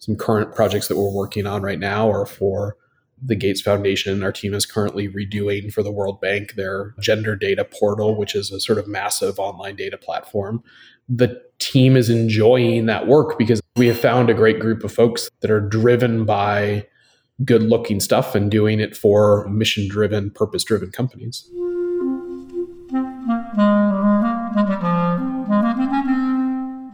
some current projects that we're working on right now are for the Gates Foundation. Our team is currently redoing for the World Bank their gender data portal, which is a sort of massive online data platform. The team is enjoying that work because we have found a great group of folks that are driven by good looking stuff and doing it for mission driven, purpose driven companies.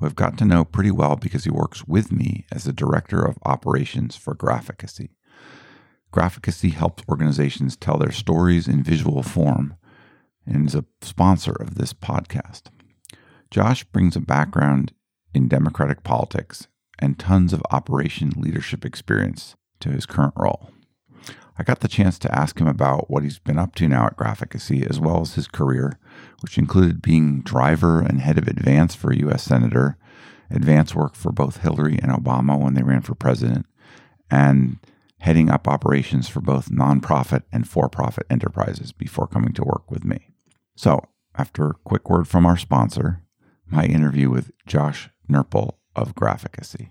who I've gotten to know pretty well because he works with me as the Director of Operations for Graphicacy. Graphicacy helps organizations tell their stories in visual form and is a sponsor of this podcast. Josh brings a background in democratic politics and tons of operation leadership experience to his current role. I got the chance to ask him about what he's been up to now at Graphicacy, as well as his career, which included being driver and head of advance for U.S. Senator, advance work for both Hillary and Obama when they ran for president, and heading up operations for both nonprofit and for profit enterprises before coming to work with me. So, after a quick word from our sponsor, my interview with Josh Nerpel of Graphicacy.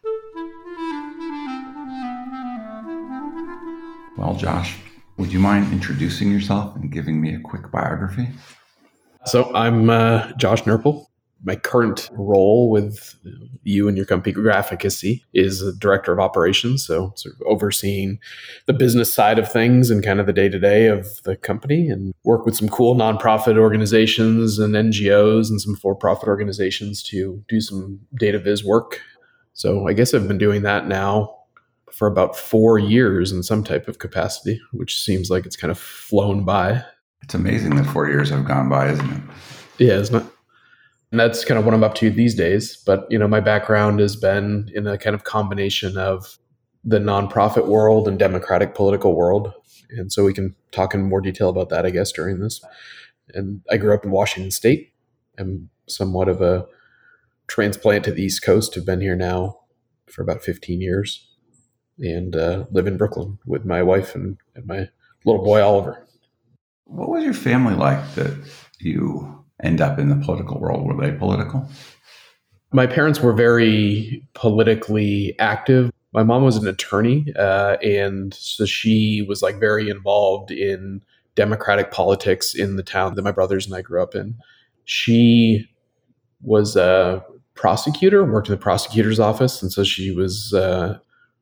Well, Josh, would you mind introducing yourself and giving me a quick biography? So, I'm uh, Josh Nerpel my current role with you and your company graphicacy is a director of operations so sort of overseeing the business side of things and kind of the day-to-day of the company and work with some cool nonprofit organizations and ngos and some for-profit organizations to do some data viz work so i guess i've been doing that now for about four years in some type of capacity which seems like it's kind of flown by it's amazing that four years have gone by isn't it yeah isn't it and that's kind of what I'm up to these days. But you know, my background has been in a kind of combination of the nonprofit world and democratic political world, and so we can talk in more detail about that, I guess, during this. And I grew up in Washington State. I'm somewhat of a transplant to the East Coast. Have been here now for about 15 years, and uh, live in Brooklyn with my wife and, and my little boy Oliver. What was your family like that you end up in the political world? Were they political? My parents were very politically active. My mom was an attorney, uh, and so she was like very involved in democratic politics in the town that my brothers and I grew up in. She was a prosecutor, worked in the prosecutor's office, and so she was uh,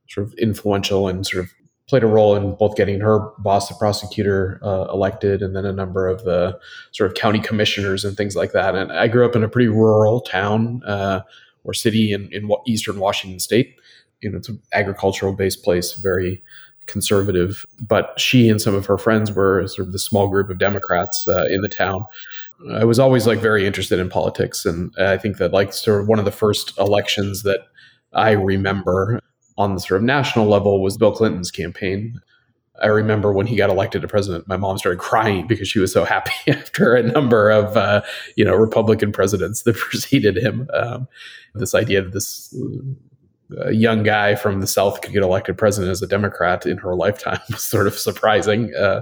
sort of influential and sort of played a role in both getting her boss, the prosecutor, uh, elected, and then a number of the sort of county commissioners and things like that. And I grew up in a pretty rural town uh, or city in, in eastern Washington State. You know, it's an agricultural based place, very conservative. But she and some of her friends were sort of the small group of Democrats uh, in the town. I was always like very interested in politics, and I think that like sort of one of the first elections that I remember on the sort of national level was Bill Clinton's campaign. I remember when he got elected to president, my mom started crying because she was so happy after a number of uh, you know Republican presidents that preceded him. Um, this idea that this uh, young guy from the South could get elected president as a Democrat in her lifetime was sort of surprising. Uh,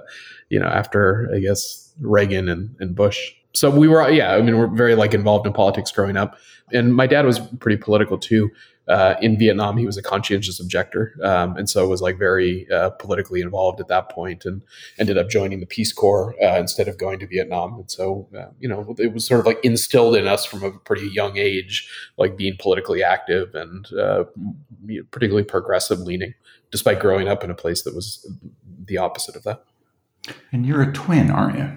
you know, after I guess Reagan and, and Bush. So we were, yeah, I mean, we're very like involved in politics growing up, and my dad was pretty political too uh, in Vietnam, he was a conscientious objector, um, and so was like very uh, politically involved at that point, and ended up joining the Peace Corps uh, instead of going to Vietnam. And so, uh, you know, it was sort of like instilled in us from a pretty young age, like being politically active and uh, particularly progressive leaning, despite growing up in a place that was the opposite of that. And you're a twin, aren't you?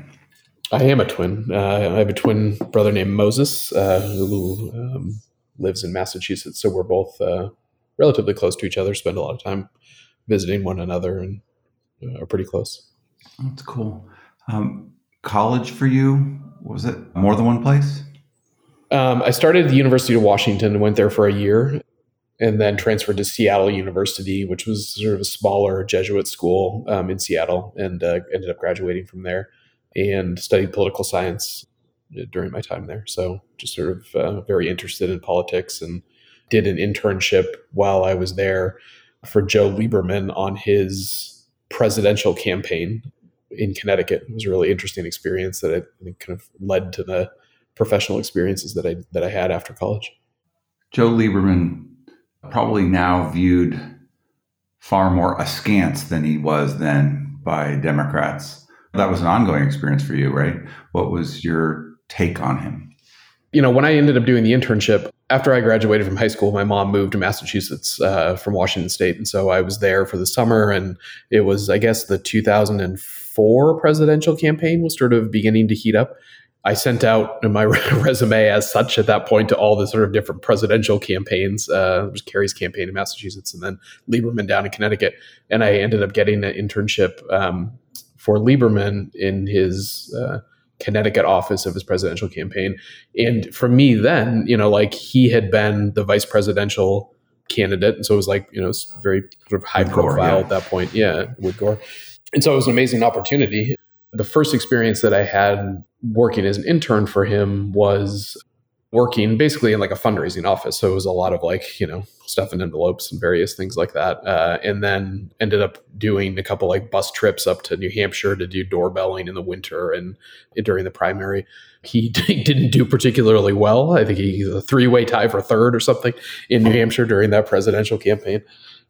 I am a twin. Uh, I have a twin brother named Moses who um, lives in Massachusetts, so we're both uh, relatively close to each other. Spend a lot of time visiting one another, and uh, are pretty close. That's cool. Um, college for you was it more than one place? Um, I started at the University of Washington and went there for a year, and then transferred to Seattle University, which was sort of a smaller Jesuit school um, in Seattle, and uh, ended up graduating from there and studied political science during my time there. So just sort of uh, very interested in politics and did an internship while I was there for Joe Lieberman on his presidential campaign in Connecticut. It was a really interesting experience that I think kind of led to the professional experiences that I that I had after college. Joe Lieberman probably now viewed far more askance than he was then by Democrats. That was an ongoing experience for you, right? What was your take on him? You know, when I ended up doing the internship, after I graduated from high school, my mom moved to Massachusetts uh, from Washington State. And so I was there for the summer. And it was, I guess, the 2004 presidential campaign was sort of beginning to heat up. I sent out my resume as such at that point to all the sort of different presidential campaigns. Uh, it was Kerry's campaign in Massachusetts and then Lieberman down in Connecticut. And I ended up getting an internship um, for Lieberman in his uh, Connecticut office of his presidential campaign. And for me, then, you know, like he had been the vice presidential candidate. And so it was like, you know, very sort of high with profile yeah. at that point. Yeah, with Gore. And so it was an amazing opportunity. The first experience that I had working as an intern for him was working basically in like a fundraising office. So it was a lot of like, you know, stuff in envelopes and various things like that. Uh, and then ended up doing a couple like bus trips up to New Hampshire to do doorbelling in the winter and during the primary. He didn't do particularly well. I think he's a three way tie for third or something in New Hampshire during that presidential campaign.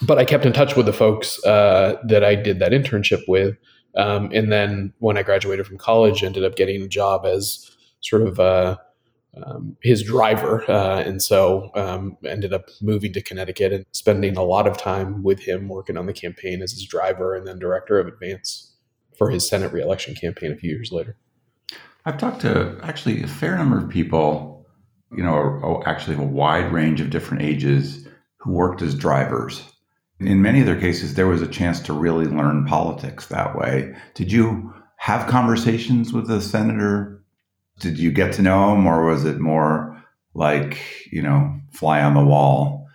But I kept in touch with the folks uh, that I did that internship with. Um, and then when I graduated from college, ended up getting a job as sort of uh, um, his driver, uh, and so um, ended up moving to Connecticut and spending a lot of time with him working on the campaign as his driver and then director of advance for his Senate reelection campaign a few years later. I've talked to actually a fair number of people, you know, actually a wide range of different ages who worked as drivers. In many of their cases, there was a chance to really learn politics that way. Did you have conversations with the senator did you get to know him or was it more like you know fly on the wall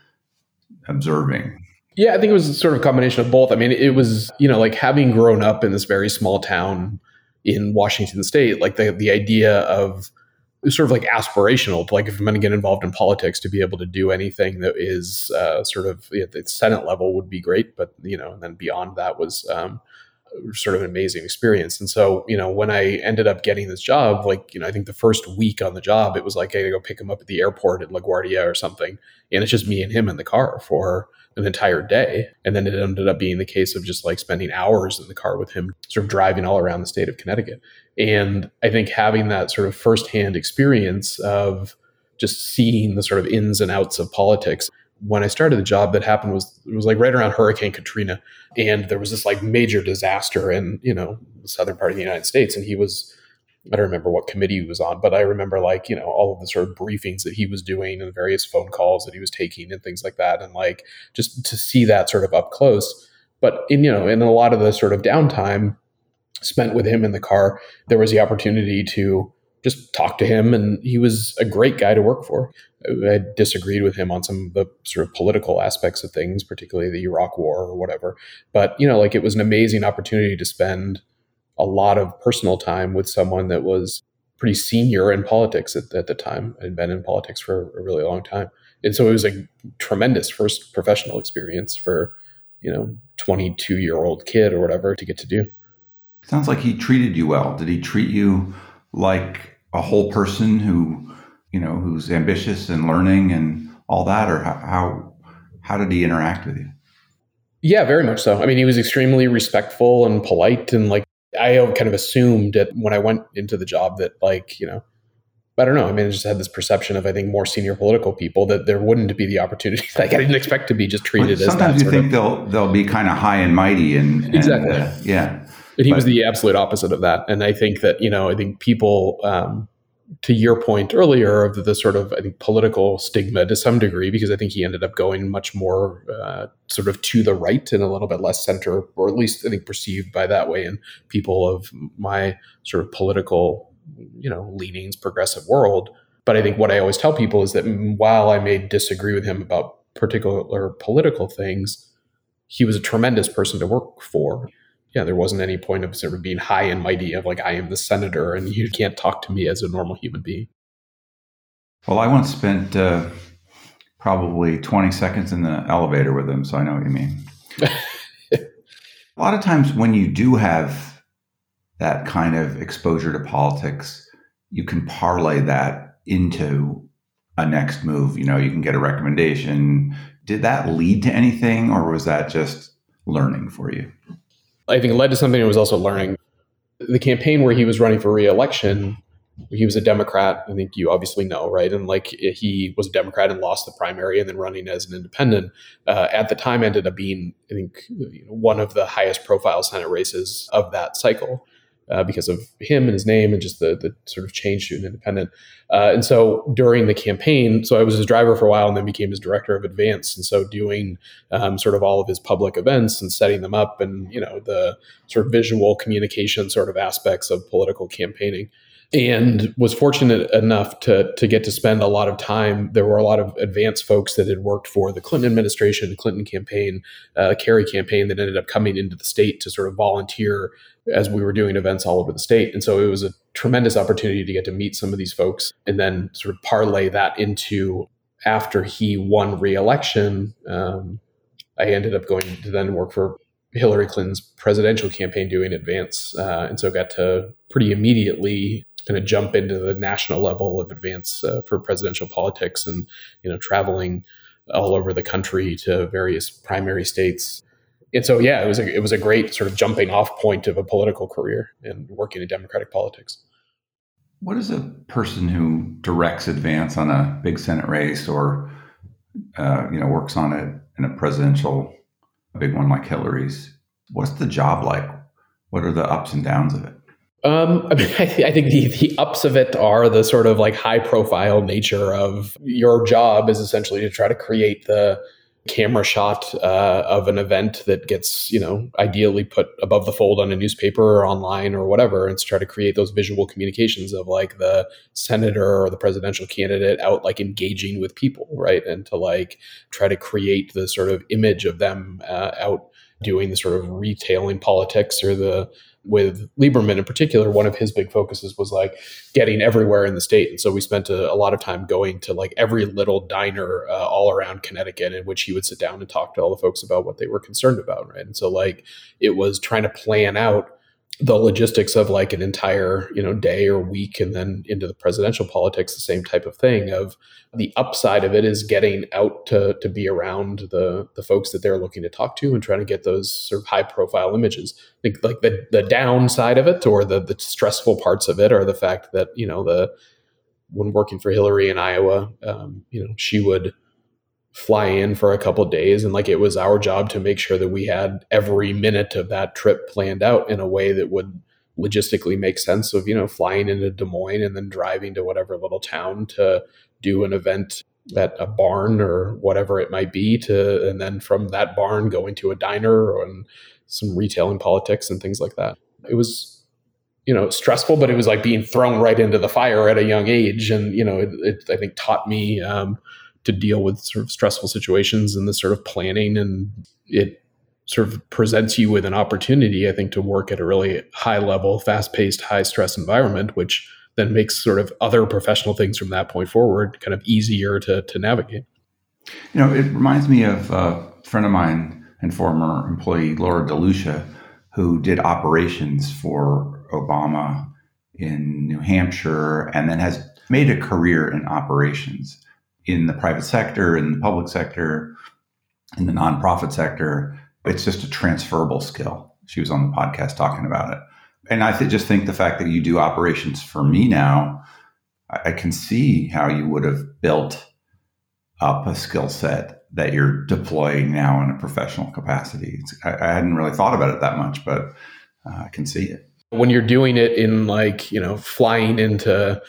observing? Yeah i think it was sort of a combination of both. I mean it was you know like having grown up in this very small town in washington state like the, the idea of sort of like aspirational like if i'm going to get involved in politics to be able to do anything that is uh, sort of at the senate level would be great but you know and then beyond that was um, sort of an amazing experience. And so, you know, when I ended up getting this job, like, you know, I think the first week on the job, it was like I gotta go pick him up at the airport at LaGuardia or something. And it's just me and him in the car for an entire day. And then it ended up being the case of just like spending hours in the car with him, sort of driving all around the state of Connecticut. And I think having that sort of firsthand experience of just seeing the sort of ins and outs of politics when I started the job, that happened was it was like right around Hurricane Katrina, and there was this like major disaster in you know the southern part of the United States, and he was I don't remember what committee he was on, but I remember like you know all of the sort of briefings that he was doing and various phone calls that he was taking and things like that, and like just to see that sort of up close. But in you know in a lot of the sort of downtime spent with him in the car, there was the opportunity to just talked to him and he was a great guy to work for. I disagreed with him on some of the sort of political aspects of things, particularly the Iraq war or whatever. But, you know, like it was an amazing opportunity to spend a lot of personal time with someone that was pretty senior in politics at, at the time. I'd been in politics for a really long time. And so it was a tremendous first professional experience for, you know, 22 year old kid or whatever to get to do. Sounds like he treated you well. Did he treat you like a whole person who you know who's ambitious and learning and all that or how How did he interact with you? Yeah, very much so. I mean, he was extremely respectful and polite, and like I kind of assumed that when I went into the job that like you know I don't know. I mean, I just had this perception of I think more senior political people that there wouldn't be the opportunity. Like I didn't expect to be just treated well, as. Sometimes you think of, they'll they'll be kind of high and mighty and, and exactly uh, yeah. And he but, was the absolute opposite of that. And I think that you know I think people, um, to your point earlier of the, sort of I think political stigma to some degree, because I think he ended up going much more uh, sort of to the right and a little bit less center, or at least I think perceived by that way. And people of my sort of political you know leanings progressive world but I think what I always tell people is that while I may disagree with him about particular political things, he was a tremendous person to work for. Yeah, there wasn't any point of sort of being high and mighty of like I am the senator and you can't talk to me as a normal human being. Well, I once spent uh, probably 20 seconds in the elevator with him, so I know what you mean. a lot of times when you do have that kind of exposure to politics, you can parlay that into a next move? You know, you can get a recommendation. Did that lead to anything, or was that just learning for you? I think led to something that was also learning. The campaign where he was running for reelection, he was a Democrat. I think you obviously know, right? And like he was a Democrat and lost the primary, and then running as an independent. Uh, at the time, ended up being, I think, one of the highest profile Senate races of that cycle uh, because of him and his name and just the, the sort of change to an independent. Uh, and so during the campaign, so I was his driver for a while and then became his director of advance. And so doing um, sort of all of his public events and setting them up and, you know, the sort of visual communication sort of aspects of political campaigning and was fortunate enough to to get to spend a lot of time. There were a lot of advanced folks that had worked for the Clinton administration, the Clinton campaign, uh, Kerry campaign, that ended up coming into the state to sort of volunteer as we were doing events all over the state. And so it was a tremendous opportunity to get to meet some of these folks and then sort of parlay that into after he won re-election. Um, I ended up going to then work for Hillary Clinton's presidential campaign doing advance, uh, and so got to pretty immediately kind of jump into the national level of advance uh, for presidential politics and you know traveling all over the country to various primary states. And so yeah it was a, it was a great sort of jumping off point of a political career and working in democratic politics. What is a person who directs advance on a big senate race or uh, you know works on it in a presidential a big one like hillary's? What's the job like? What are the ups and downs of it um, I mean, I, th- I, think the, the ups of it are the sort of like high profile nature of your job is essentially to try to create the camera shot uh, of an event that gets, you know, ideally put above the fold on a newspaper or online or whatever, and to try to create those visual communications of like the senator or the presidential candidate out like engaging with people, right? And to like try to create the sort of image of them uh, out doing the sort of retailing politics or the with Lieberman in particular, one of his big focuses was like getting everywhere in the state. And so we spent a, a lot of time going to like every little diner uh, all around Connecticut in which he would sit down and talk to all the folks about what they were concerned about. Right. And so like it was trying to plan out the logistics of like an entire you know day or week and then into the presidential politics the same type of thing of the upside of it is getting out to to be around the the folks that they're looking to talk to and trying to get those sort of high profile images. Like, like the the downside of it or the the stressful parts of it are the fact that you know the when working for Hillary in Iowa um, you know she would fly in for a couple days and like it was our job to make sure that we had every minute of that trip planned out in a way that would logistically make sense of you know flying into Des Moines and then driving to whatever little town to do an event at a barn or whatever it might be to and then from that barn going to a diner and some retail and politics and things like that. It was you know stressful but it was like being thrown right into the fire at a young age and you know it, it i think taught me um, to deal with sort of stressful situations and this sort of planning and it sort of presents you with an opportunity i think to work at a really high level fast paced high stress environment which then makes sort of other professional things from that point forward kind of easier to, to navigate. You know it reminds me of a friend of mine and former employee laura delucia who did operations for obama in new hampshire and then has made a career in operations in the private sector, in the public sector. in the nonprofit sector, it's just a transferable skill. She was on the podcast talking about it. And I th- just think the fact that you do operations for me now, I, I can see how you would have built up a skill set that you're deploying now in a professional capacity. I, I, hadn't really thought about it that much, but uh, I can see it. When you're doing it in like, you know, flying into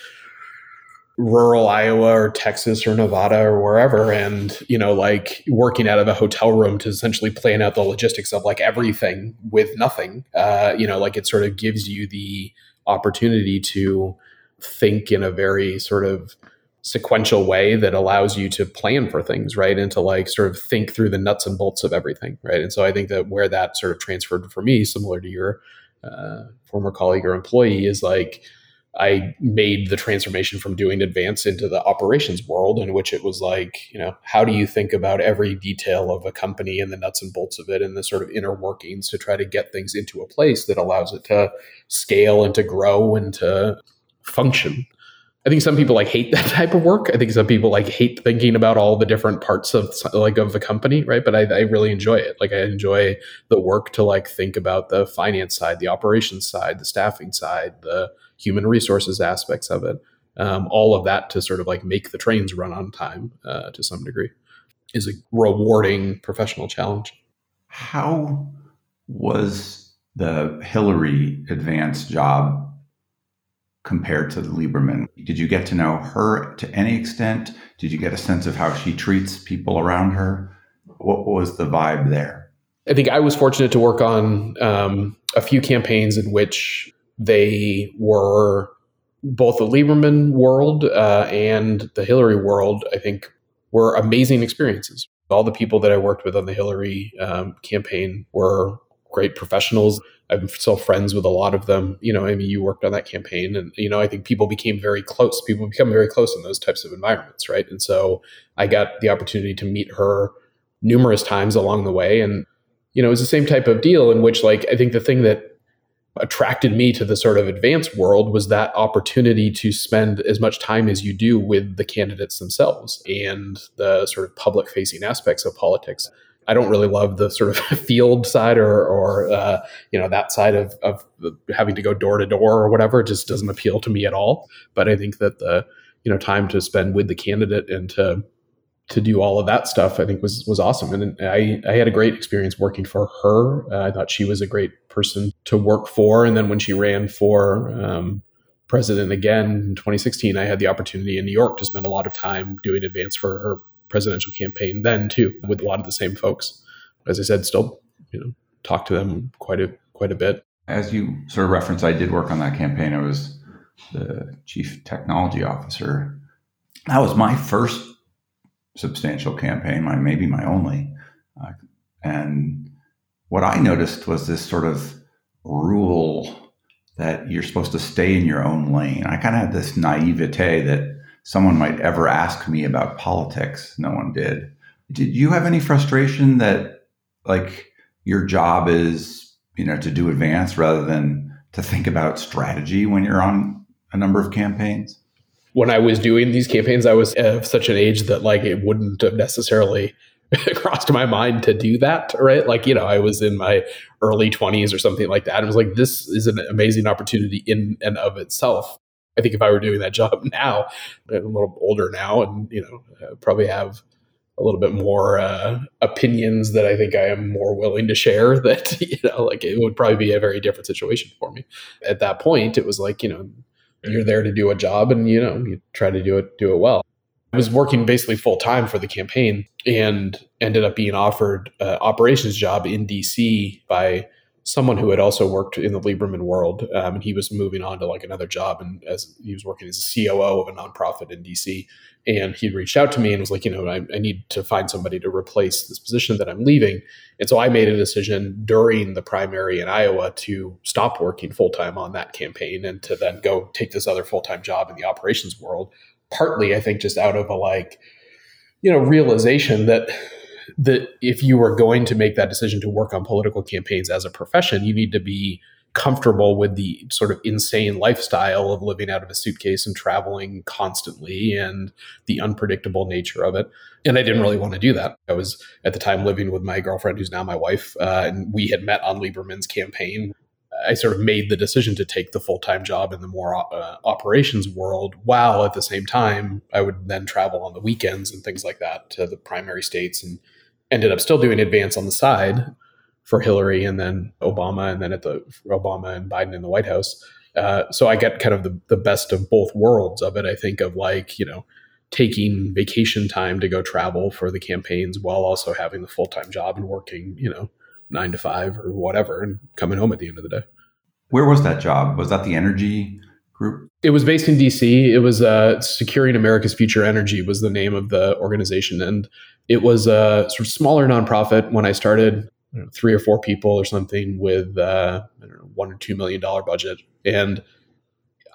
rural Iowa or Texas or Nevada or wherever, and you know, like working out of a hotel room to essentially plan out the logistics of like everything with nothing. Uh, you know, like it sort of gives you the opportunity to think in a very sort of sequential way that allows you to plan for things, right? And to like sort of think through the nuts and bolts of everything, right? And so I think that where that sort of transferred for me, similar to your uh, former colleague or employee, is like I made the transformation from doing advance into the operations world, in which it was like, you know, how do you think about every detail of a company and the nuts and bolts of it and the sort of inner workings to try to get things into a place that allows it to scale and to grow and to function. I think some people like hate that type of work. I think some people like hate thinking about all the different parts of like of the company, right? But I, I really enjoy it. Like I enjoy the work to like think about the finance side, the operations side, the staffing side, the human resources aspects of it, um, all of that to sort of like make the trains run on time uh, to some degree is a rewarding professional challenge. How was the Hillary advanced job compared to the Lieberman? Did you get to know her to any extent? Did you get a sense of how she treats people around her? What was the vibe there? I think I was fortunate to work on um, a few campaigns in which they were both the Lieberman world uh, and the Hillary world, I think, were amazing experiences. All the people that I worked with on the Hillary um, campaign were great professionals. I'm still friends with a lot of them. You know, I mean, you worked on that campaign, and you know, I think people became very close. People become very close in those types of environments, right? And so I got the opportunity to meet her numerous times along the way, and you know, it was the same type of deal in which, like, I think the thing that attracted me to the sort of advanced world was that opportunity to spend as much time as you do with the candidates themselves and the sort of public facing aspects of politics. I don't really love the sort of field side or, or uh, you know, that side of, of having to go door to door or whatever. It just doesn't appeal to me at all. But I think that the, you know, time to spend with the candidate and to to do all of that stuff, I think was was awesome. And I I had a great experience working for her. Uh, I thought she was a great person to work for. And then when she ran for um, president again in 2016, I had the opportunity in New York to spend a lot of time doing advance for her presidential campaign then too, with a lot of the same folks. As I said, still you know talk to them quite a quite a bit. As you sort of referenced, I did work on that campaign. I was the chief technology officer. That was my first substantial campaign, my maybe my only. Uh, and what I noticed was this sort of rule that you're supposed to stay in your own lane. I kind of had this naivete that someone might ever ask me about politics. No one did. Did you have any frustration that like your job is, you know, to do advance rather than to think about strategy when you're on a number of campaigns? when I was doing these campaigns, I was of such an age that like it wouldn't have necessarily crossed my mind to do that, right? Like, you know, I was in my early 20s or something like that. I was like, this is an amazing opportunity in and of itself. I think if I were doing that job now, I'm a little older now, and you know, probably have a little bit more uh, opinions that I think I am more willing to share. That you know, like it would probably be a very different situation for me. At that point, it was like you know, you're there to do a job and you know you try to do it do it well i was working basically full time for the campaign and ended up being offered an operations job in dc by someone who had also worked in the Lieberman world, um, and he was moving on to like another job, and as he was working as a COO of a nonprofit in DC, and he reached out to me and was like, you know, I, I, need to find somebody to replace this position that I'm leaving, and so I made a decision during the primary in Iowa to stop working full time on that campaign and to then go take this other full time job in the operations world. Partly, I think, just out of a like, you know, realization that that if you are going to make that decision to work on political campaigns as a profession, you need to be comfortable with the sort of insane lifestyle of living out of a suitcase and traveling constantly and the unpredictable nature of it. And I didn't really want to do that. I was at the time living with my girlfriend, who's now my wife, uh, and we had met on Lieberman's campaign. I sort of made the decision to take the full time job in the more uh, operations world, while at the same time I would then travel on the weekends and things like that to the primary states, and ended up still doing advance on the side for Hillary and then Obama, and then at the Obama and Biden in the White House. Uh, so I get kind of the, the best of both worlds of it. I think of like, you know, taking vacation time to go travel for the campaigns while also having the full time job and working, you know, nine to five or whatever and coming home at the end of the day. Where was that job? Was that the energy group? It was based in DC. It was uh, Securing America's Future Energy was the name of the organization. And it was a sort of smaller nonprofit when I started know, three or four people or something with uh, know one or two million dollar budget, and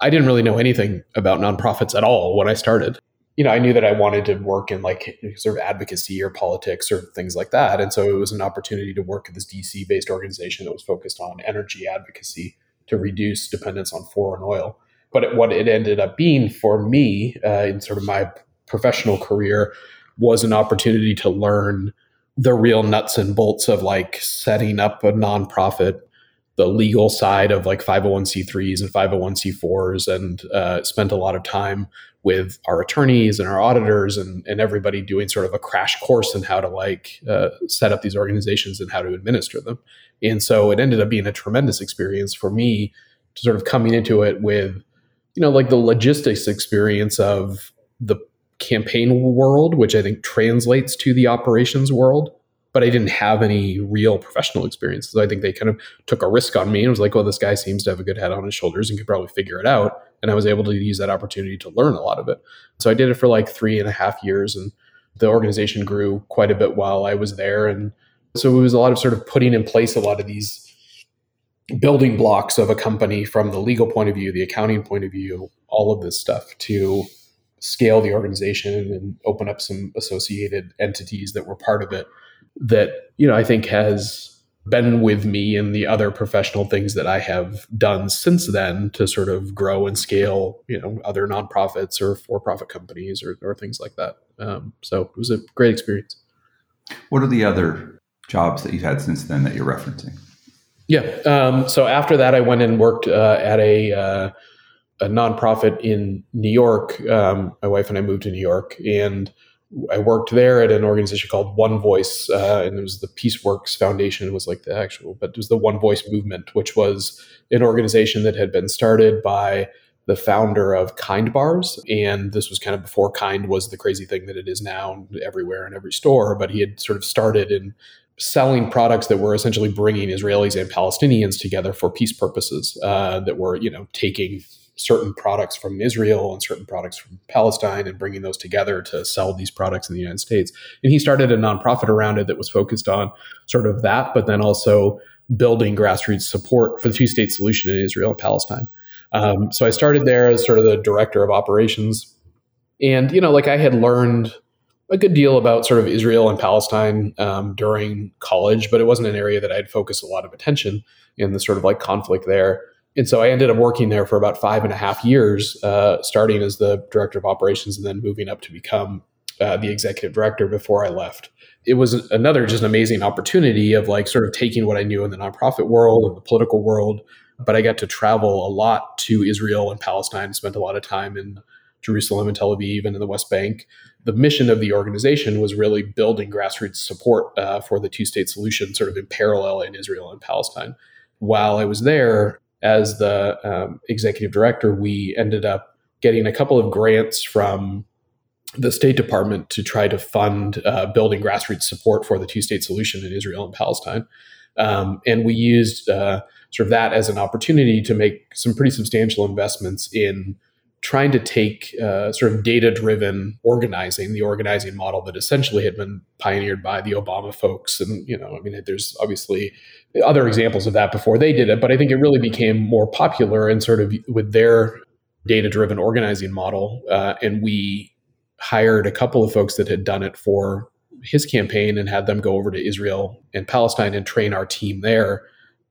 I didn't really know anything about nonprofits at all when I started. You know, I knew that I wanted to work in like sort of advocacy or politics or things like that, and so it was an opportunity to work at this DC based organization that was focused on energy advocacy to reduce dependence on foreign oil. But it, what it ended up being for me uh, in sort of my professional career was an opportunity to learn the real nuts and bolts of like setting up a nonprofit, the legal side of like 501c3s and 501c4s, and uh, spent a lot of time with our attorneys and our auditors and, and everybody doing sort of a crash course in how to like uh, set up these organizations and how to administer them. And so it ended up being a tremendous experience for me to sort of coming into it with, you know, like the logistics experience of the campaign world, which I think translates to the operations world. But I didn't have any real professional experience. So I think they kind of took a risk on me and was like, well, this guy seems to have a good head on his shoulders and could probably figure it out. And I was able to use that opportunity to learn a lot of it. So I did it for like three and a half years. And the organization grew quite a bit while I was there. And so it was a lot of sort of putting in place a lot of these building blocks of a company from the legal point of view, the accounting point of view, all of this stuff to scale the organization and open up some associated entities that were part of it that you know I think has been with me in the other professional things that I have done since then to sort of grow and scale, you know, other nonprofits or for-profit companies or, or things like that. Um, so it was a great experience. What are the other jobs that you've had since then that you're referencing? Yeah. Um, so after that, I went and worked uh, at a uh, a nonprofit in New York. Um, my wife and I moved to New York, and I worked there at an organization called One Voice, uh, and it was the PeaceWorks Foundation. Was like the actual, but it was the One Voice movement, which was an organization that had been started by the founder of Kind Bars, and this was kind of before Kind was the crazy thing that it is now, everywhere in every store. But he had sort of started in selling products that were essentially bringing Israelis and Palestinians together for peace purposes. Uh, that were, you know, taking certain products from Israel and certain products from Palestine and bringing those together to sell these products in the United States. And he started a nonprofit around it that was focused on sort of that, but then also building grassroots support for the two state solution in Israel and Palestine. Um, so I started there as sort of the director of operations. And, you know, like I had learned a good deal about sort of Israel and Palestine um, during college, but it wasn't an area that I'd focused a lot of attention in the sort of like conflict there and so I ended up working there for about five and a half years, uh, starting as the director of operations and then moving up to become uh, the executive director before I left. It was another just amazing opportunity of like sort of taking what I knew in the nonprofit world and the political world, but I got to travel a lot to Israel and Palestine, spent a lot of time in Jerusalem and Tel Aviv and in the West Bank. The mission of the organization was really building grassroots support uh, for the two state solution, sort of in parallel in Israel and Palestine. While I was there, as the um, executive director, we ended up getting a couple of grants from the State Department to try to fund uh, building grassroots support for the two state solution in Israel and Palestine. Um, and we used uh, sort of that as an opportunity to make some pretty substantial investments in trying to take uh, sort of data driven organizing, the organizing model that essentially had been pioneered by the Obama folks. And, you know, I mean, there's obviously other examples of that before they did it, but I think it really became more popular and sort of with their data driven organizing model. Uh, and we hired a couple of folks that had done it for his campaign and had them go over to Israel and Palestine and train our team there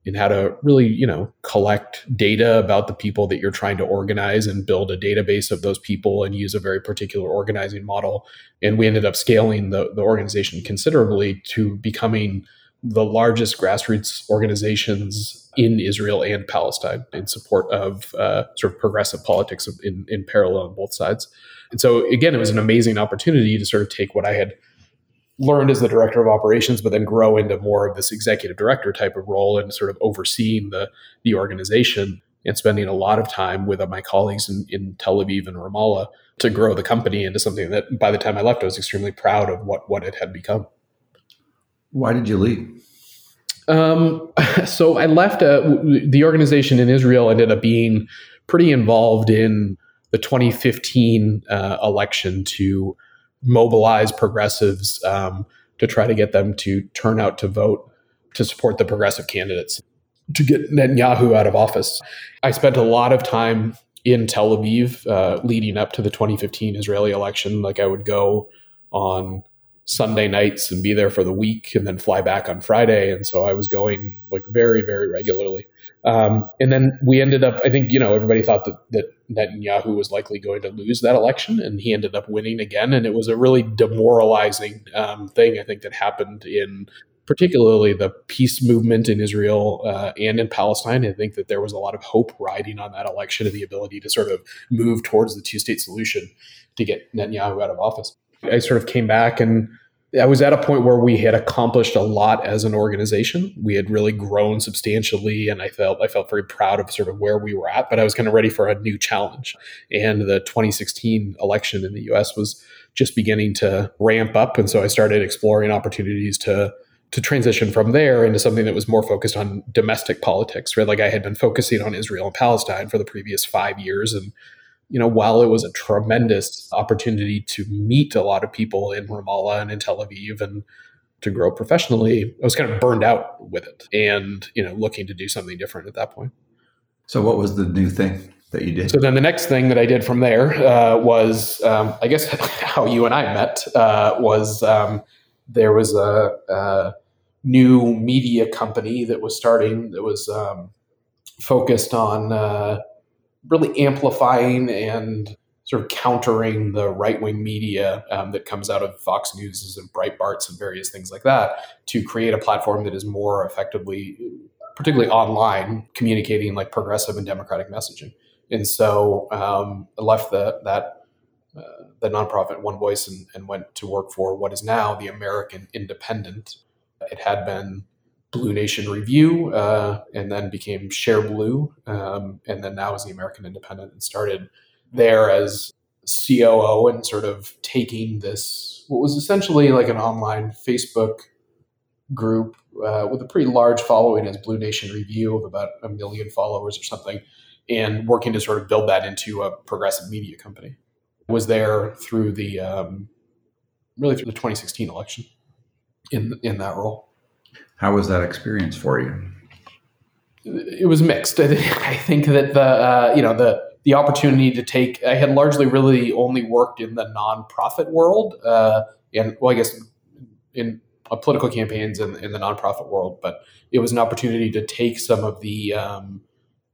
in how to really, you know, collect data about the people that you're trying to organize and build a database of those people and use a very particular organizing model. And we ended up scaling the, the organization considerably to becoming the largest grassroots organizations in Israel and Palestine in support of uh, sort of progressive politics in, in parallel on both sides. And so, again, it was an amazing opportunity to sort of take what I had learned as the director of operations, but then grow into more of this executive director type of role and sort of overseeing the the organization and spending a lot of time with my colleagues in, in Tel Aviv and Ramallah to grow the company into something that by the time I left, I was extremely proud of what what it had become. Why did you leave? Um, so I left uh, the organization in Israel ended up being pretty involved in the 2015 uh, election to mobilize progressives um, to try to get them to turn out to vote to support the progressive candidates to get Netanyahu out of office. I spent a lot of time in Tel Aviv uh, leading up to the 2015 Israeli election. Like I would go on Sunday nights and be there for the week and then fly back on Friday. And so I was going like very, very regularly. Um, and then we ended up, I think, you know, everybody thought that, that Netanyahu was likely going to lose that election and he ended up winning again. And it was a really demoralizing um, thing, I think, that happened in particularly the peace movement in Israel uh, and in Palestine. I think that there was a lot of hope riding on that election and the ability to sort of move towards the two state solution to get Netanyahu out of office. I sort of came back and I was at a point where we had accomplished a lot as an organization. We had really grown substantially, and I felt I felt very proud of sort of where we were at. But I was kind of ready for a new challenge. And the 2016 election in the U.S. was just beginning to ramp up, and so I started exploring opportunities to to transition from there into something that was more focused on domestic politics. Right, like I had been focusing on Israel and Palestine for the previous five years, and you know, while it was a tremendous opportunity to meet a lot of people in Ramallah and in Tel Aviv and to grow professionally, I was kind of burned out with it and, you know, looking to do something different at that point. So, what was the new thing that you did? So, then the next thing that I did from there uh, was, um, I guess, how you and I met uh, was um, there was a, a, new media company that was starting that was um, focused on, uh, really amplifying and sort of countering the right wing media um, that comes out of Fox News and Breitbart's and various things like that to create a platform that is more effectively, particularly online, communicating like progressive and democratic messaging. And so um, I left the, that uh, the nonprofit One Voice and, and went to work for what is now the American Independent. It had been Blue Nation Review, uh, and then became Share Blue, um, and then now is the American Independent, and started there as COO and sort of taking this what was essentially like an online Facebook group uh, with a pretty large following as Blue Nation Review of about a million followers or something, and working to sort of build that into a progressive media company. was there through the um, really through the 2016 election in in that role. How was that experience for you? It was mixed. I think that the uh, you know the the opportunity to take I had largely really only worked in the nonprofit world uh, and well I guess in uh, political campaigns in, in the nonprofit world, but it was an opportunity to take some of the um,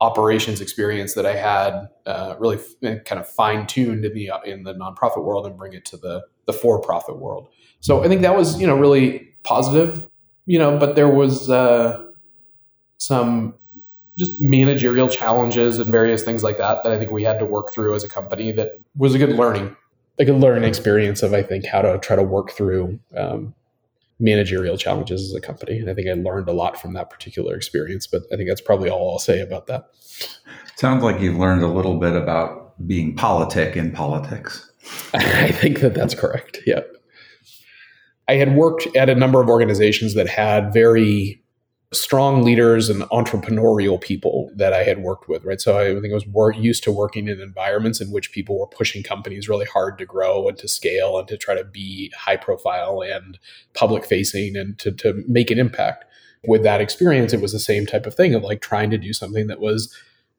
operations experience that I had uh, really f- kind of fine tuned in the in the nonprofit world and bring it to the the for profit world. So I think that was you know really positive you know, but there was uh, some just managerial challenges and various things like that that I think we had to work through as a company. That was a good learning, a good learning experience of I think how to try to work through um, managerial challenges as a company. And I think I learned a lot from that particular experience. But I think that's probably all I'll say about that. Sounds like you've learned a little bit about being politic in politics. I think that that's correct. Yeah. I had worked at a number of organizations that had very strong leaders and entrepreneurial people that I had worked with, right? So I think I was more used to working in environments in which people were pushing companies really hard to grow and to scale and to try to be high profile and public facing and to, to make an impact. With that experience, it was the same type of thing of like trying to do something that was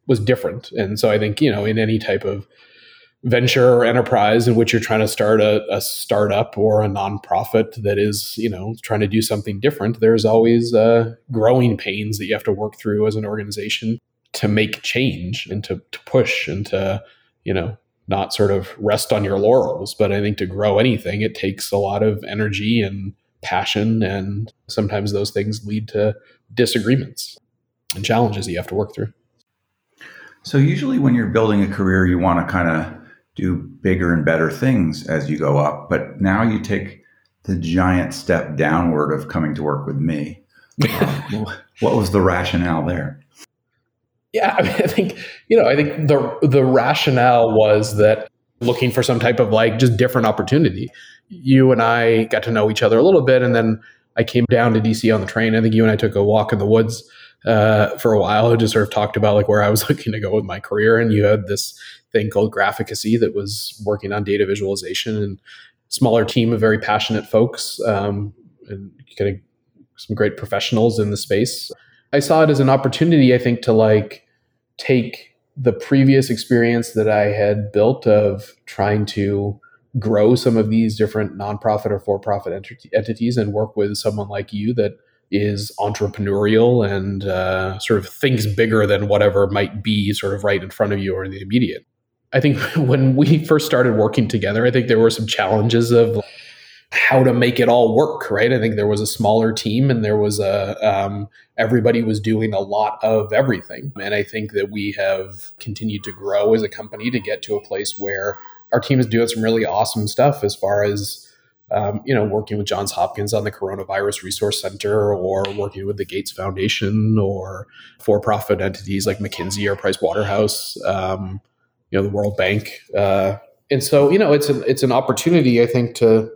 was different. And so I think, you know, in any type of venture or enterprise in which you're trying to start a, a, startup or a nonprofit that is, you know, trying to do something different, there's always uh, growing pains that you have to work through as an organization to make change and to, to push and to, you know, not sort of rest on your laurels. But I think to grow anything, it takes a lot of energy and passion. And sometimes those things lead to disagreements and challenges that you have to work through. So, usually, when you're building a career, you want to kind of do bigger and better things as you go up. But now you take the giant step downward of coming to work with me. uh, what was the rationale there? Yeah, I, mean, I think you know, I think the the rationale was that looking for some type of like just different opportunity. You and I got to know each other a little bit, and then I came down to DC on the train. I think you and I took a walk in the woods uh, for a while. and just sort of talked about like where I was looking to go with my career, and you had this thing called Graphicacy that was working on data visualization and smaller team of very passionate folks um, and kind of some great professionals in the space. I saw it as an opportunity, I think, to like take the previous experience that I had built of trying to grow some of these different nonprofit or for-profit ent- entities and work with someone like you that is entrepreneurial and uh, sort of thinks bigger than whatever might be sort of right in front of you or in the immediate. I think when we first started working together, I think there were some challenges of how to make it all work, right? I think there was a smaller team and there was a, um, everybody was doing a lot of everything. And I think that we have continued to grow as a company to get to a place where our team is doing some really awesome stuff as far as, um, you know, working with Johns Hopkins on the Coronavirus Resource Center or working with the Gates Foundation or for profit entities like McKinsey or Price Waterhouse. Um, you know the World Bank, uh, and so you know it's an it's an opportunity I think to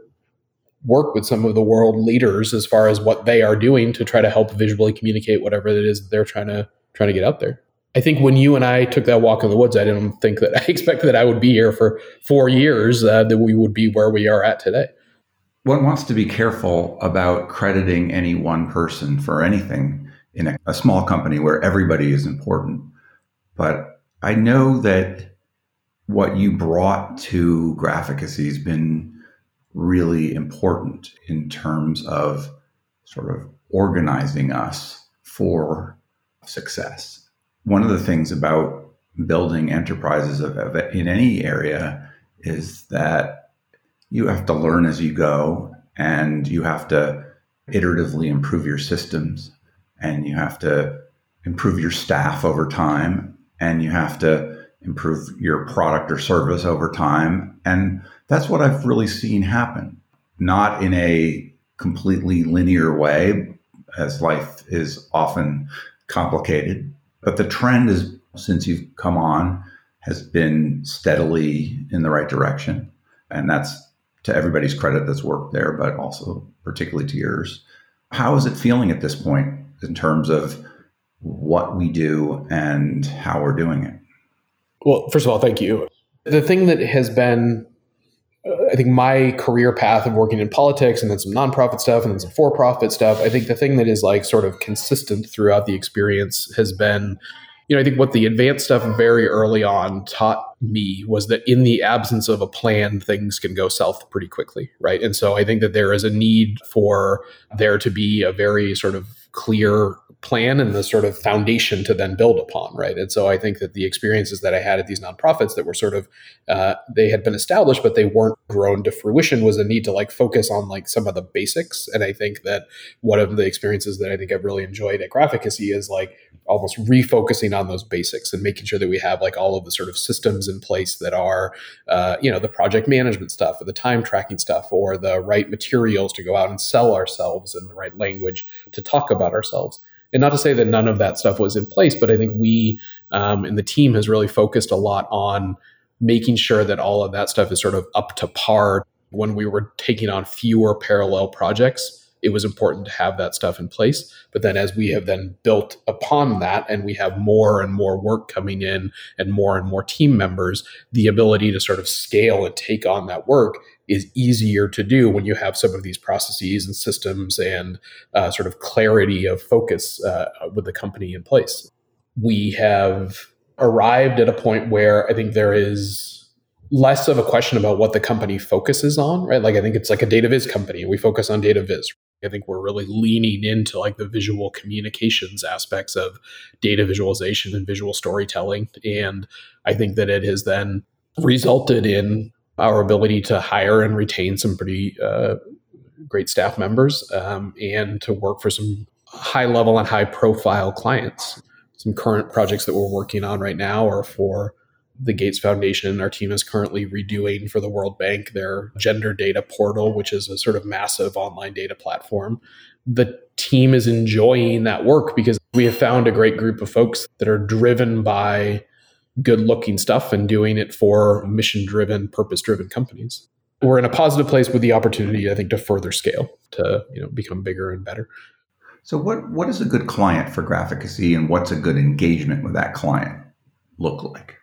work with some of the world leaders as far as what they are doing to try to help visually communicate whatever it is they're trying to trying to get out there. I think when you and I took that walk in the woods, I didn't think that I expected that I would be here for four years, uh, that we would be where we are at today. One wants to be careful about crediting any one person for anything in a, a small company where everybody is important. But I know that what you brought to graphicacy has been really important in terms of sort of organizing us for success. One of the things about building enterprises of, of, in any area is that you have to learn as you go and you have to iteratively improve your systems and you have to improve your staff over time and you have to improve your product or service over time. And that's what I've really seen happen, not in a completely linear way, as life is often complicated. But the trend is, since you've come on, has been steadily in the right direction. And that's to everybody's credit that's worked there, but also particularly to yours. How is it feeling at this point in terms of what we do and how we're doing it? Well, first of all, thank you. The thing that has been, uh, I think, my career path of working in politics and then some nonprofit stuff and then some for profit stuff, I think the thing that is like sort of consistent throughout the experience has been, you know, I think what the advanced stuff very early on taught me was that in the absence of a plan, things can go south pretty quickly, right? And so I think that there is a need for there to be a very sort of clear plan and the sort of foundation to then build upon, right? And so I think that the experiences that I had at these nonprofits that were sort of uh, they had been established, but they weren't grown to fruition was a need to like focus on like some of the basics. And I think that one of the experiences that I think I've really enjoyed at Graphicacy is like almost refocusing on those basics and making sure that we have like all of the sort of systems in place that are, uh, you know, the project management stuff or the time tracking stuff or the right materials to go out and sell ourselves in the right language to talk about ourselves. And not to say that none of that stuff was in place, but I think we um, and the team has really focused a lot on making sure that all of that stuff is sort of up to par when we were taking on fewer parallel projects it was important to have that stuff in place. But then as we have then built upon that and we have more and more work coming in and more and more team members, the ability to sort of scale and take on that work is easier to do when you have some of these processes and systems and uh, sort of clarity of focus uh, with the company in place. We have arrived at a point where I think there is less of a question about what the company focuses on, right? Like I think it's like a data viz company. We focus on data viz. I think we're really leaning into like the visual communications aspects of data visualization and visual storytelling. And I think that it has then resulted in our ability to hire and retain some pretty uh, great staff members um, and to work for some high level and high profile clients. Some current projects that we're working on right now are for the Gates Foundation. Our team is currently redoing for the World Bank their gender data portal, which is a sort of massive online data platform. The team is enjoying that work because we have found a great group of folks that are driven by good looking stuff and doing it for mission driven, purpose driven companies. We're in a positive place with the opportunity, I think, to further scale, to you know, become bigger and better. So, what what is a good client for Graphicacy, and what's a good engagement with that client look like?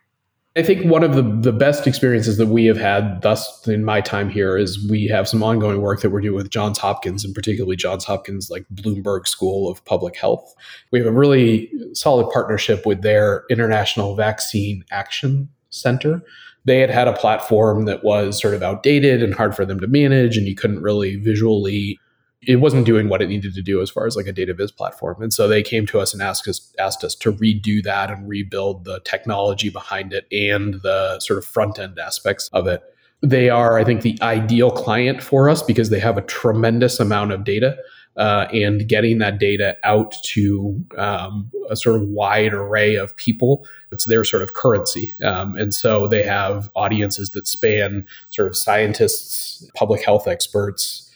I think one of the, the best experiences that we have had thus in my time here is we have some ongoing work that we're doing with Johns Hopkins and particularly Johns Hopkins like Bloomberg School of Public Health. We have a really solid partnership with their International Vaccine Access Center. They had had a platform that was sort of outdated and hard for them to manage and you couldn't really visually it wasn't doing what it needed to do as far as like a data viz platform. And so they came to us and asked us asked us to redo that and rebuild the technology behind it and the sort of front end aspects of it. They are, I think, the ideal client for us because they have a tremendous amount of data. Uh, and getting that data out to um, a sort of wide array of people. It's their sort of currency. Um, and so they have audiences that span sort of scientists, public health experts,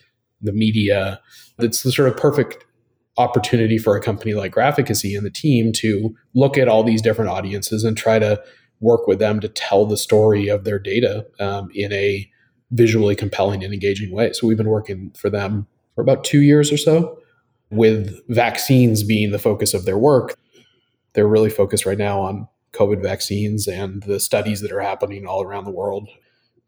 the media. It's the sort of perfect opportunity for a company like Graphicacy and the team to look at all these different audiences and try to work with them to tell the story of their data um, in a visually compelling and engaging way. So we've been working for them for about two years or so, with vaccines being the focus of their work. They're really focused right now on COVID vaccines and the studies that are happening all around the world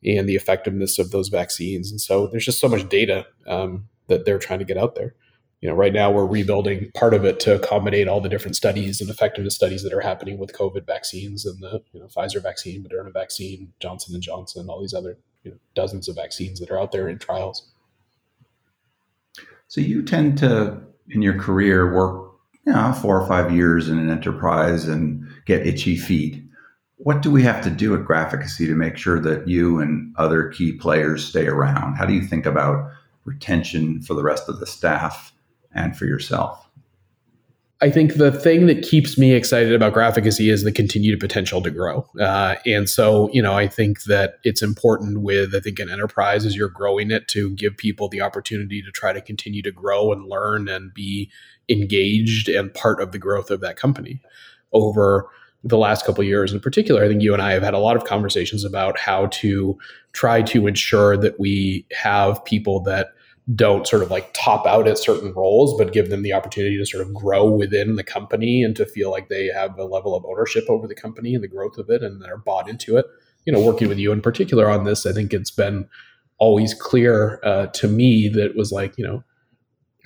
and the effectiveness of those vaccines. And so there's just so much data um, that they're trying to get out there. You know, right now we're rebuilding part of it to accommodate all the different studies and effectiveness studies that are happening with COVID vaccines and the you know, Pfizer vaccine, Moderna vaccine, Johnson and Johnson, all these other you know, dozens of vaccines that are out there in trials. So you tend to, in your career, work you know, four or five years in an enterprise and get itchy feet what do we have to do at Graphicacy to make sure that you and other key players stay around? How do you think about retention for the rest of the staff and for yourself? I think the thing that keeps me excited about Graphicacy is the continued potential to grow. Uh, and so, you know, I think that it's important with, I think, an enterprise as you're growing it to give people the opportunity to try to continue to grow and learn and be engaged and part of the growth of that company over the last couple years in particular i think you and i have had a lot of conversations about how to try to ensure that we have people that don't sort of like top out at certain roles but give them the opportunity to sort of grow within the company and to feel like they have a level of ownership over the company and the growth of it and they're bought into it. You know working with you in particular on this i think it's been always clear uh, to me that it was like you know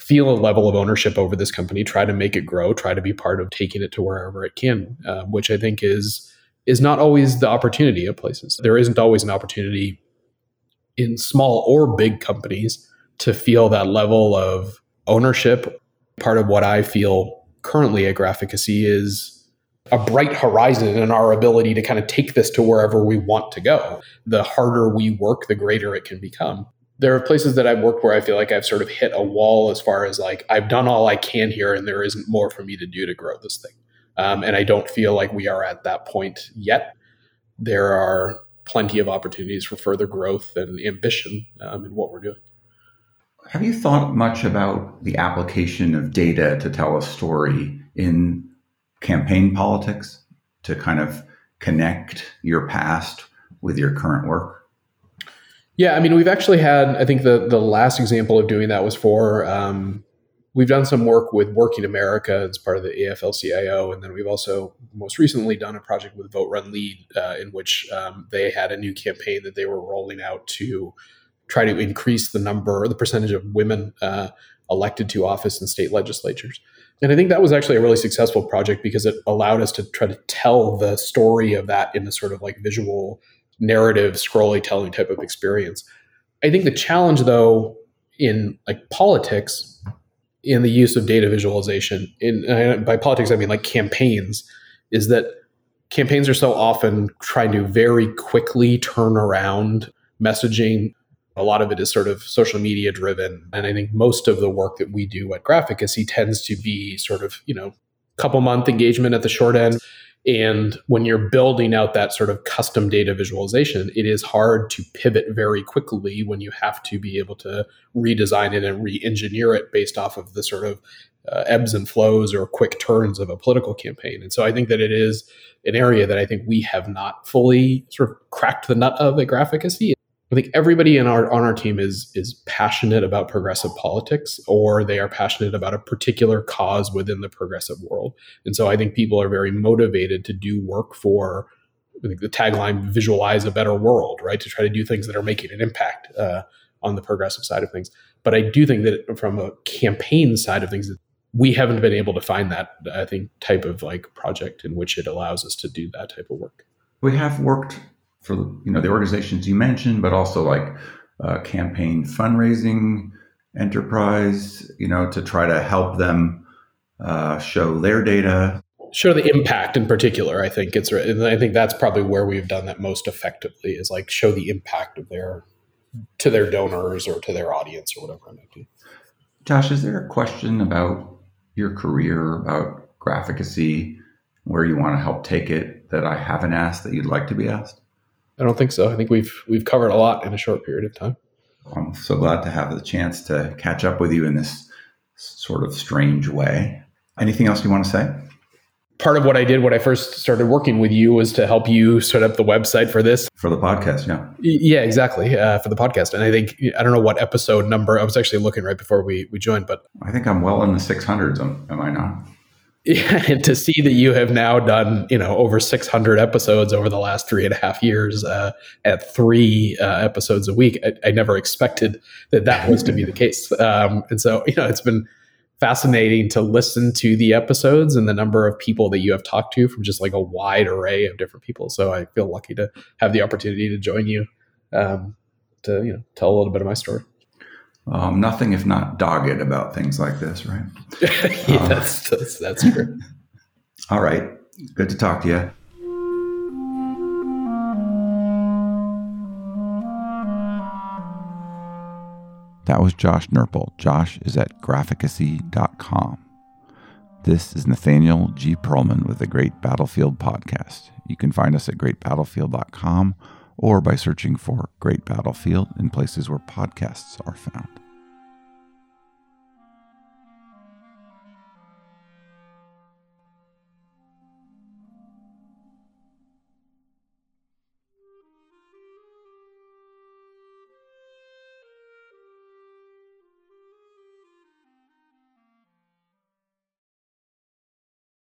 feel a level of ownership over this company, try to make it grow, try to be part of taking it to wherever it can, uh, which I think is is not always the opportunity of places. There isn't always an opportunity in small or big companies to feel that level of ownership. Part of what I feel currently at Graphicacy is a bright horizon in our ability to kind of take this to wherever we want to go. The harder we work, the greater it can become there are places that I've worked where I feel like I've sort of hit a wall as far as like I've done all I can here and there isn't more for me to do to grow this thing. Um, and I don't feel like we are at that point yet. There are plenty of opportunities for further growth and ambition um, in what we're doing. Have you thought much about the application of data to tell a story in campaign politics to kind of connect your past with your current work? Yeah, I mean, we've actually had. I think the the last example of doing that was for. Um, we've done some work with Working America as part of the AFL-CIO, and then we've also most recently done a project with Vote Run Lead, uh, in which um, they had a new campaign that they were rolling out to try to increase the number, the percentage of women uh, elected to office in state legislatures. And I think that was actually a really successful project because it allowed us to try to tell the story of that in a sort of like visual narrative scrolly telling type of experience. I think the challenge though in like politics in the use of data visualization in by politics I mean like campaigns is that campaigns are so often trying to very quickly turn around messaging a lot of it is sort of social media driven and i think most of the work that we do at Graphicacy tends to be sort of you know couple month engagement at the short end and when you're building out that sort of custom data visualization, it is hard to pivot very quickly when you have to be able to redesign it and re engineer it based off of the sort of uh, ebbs and flows or quick turns of a political campaign. And so I think that it is an area that I think we have not fully sort of cracked the nut of at Graphicacy. I think everybody in our on our team is is passionate about progressive politics, or they are passionate about a particular cause within the progressive world. And so I think people are very motivated to do work for the tagline "Visualize a better world," right? To try to do things that are making an impact uh, on the progressive side of things. But I do think that from a campaign side of things, we haven't been able to find that I think type of like project in which it allows us to do that type of work. We have worked for you know the organizations you mentioned, but also like uh, campaign fundraising enterprise, you know, to try to help them uh, show their data, show the impact in particular. I think it's and I think that's probably where we've done that most effectively is like show the impact of their to their donors or to their audience or whatever it might be. Josh, is there a question about your career about graphicacy, where you want to help take it that I haven't asked that you'd like to be asked? I don't think so. I think we've we've covered a lot in a short period of time. I'm so glad to have the chance to catch up with you in this sort of strange way. Anything else you want to say? Part of what I did when I first started working with you was to help you set up the website for this. For the podcast, yeah. Yeah, exactly. Uh, for the podcast. And I think, I don't know what episode number, I was actually looking right before we, we joined, but. I think I'm well in the 600s, am, am I not? Yeah, and to see that you have now done, you know, over 600 episodes over the last three and a half years uh, at three uh, episodes a week, I, I, never expected that that was to be the case. Um, and so, you know, it's been fascinating to listen to the episodes and the number of people that you have talked to from just like a wide array of different people. So I feel lucky to have the opportunity to join you um, to, you know, tell a little bit of my story. Um, nothing if not dogged about things like this, right? yeah, um, that's, that's, that's true. all right. Good to talk to you. That was Josh Nerpel. Josh is at graphicacy.com. This is Nathaniel G. Pearlman with the Great Battlefield Podcast. You can find us at greatbattlefield.com or by searching for Great Battlefield in places where podcasts are found.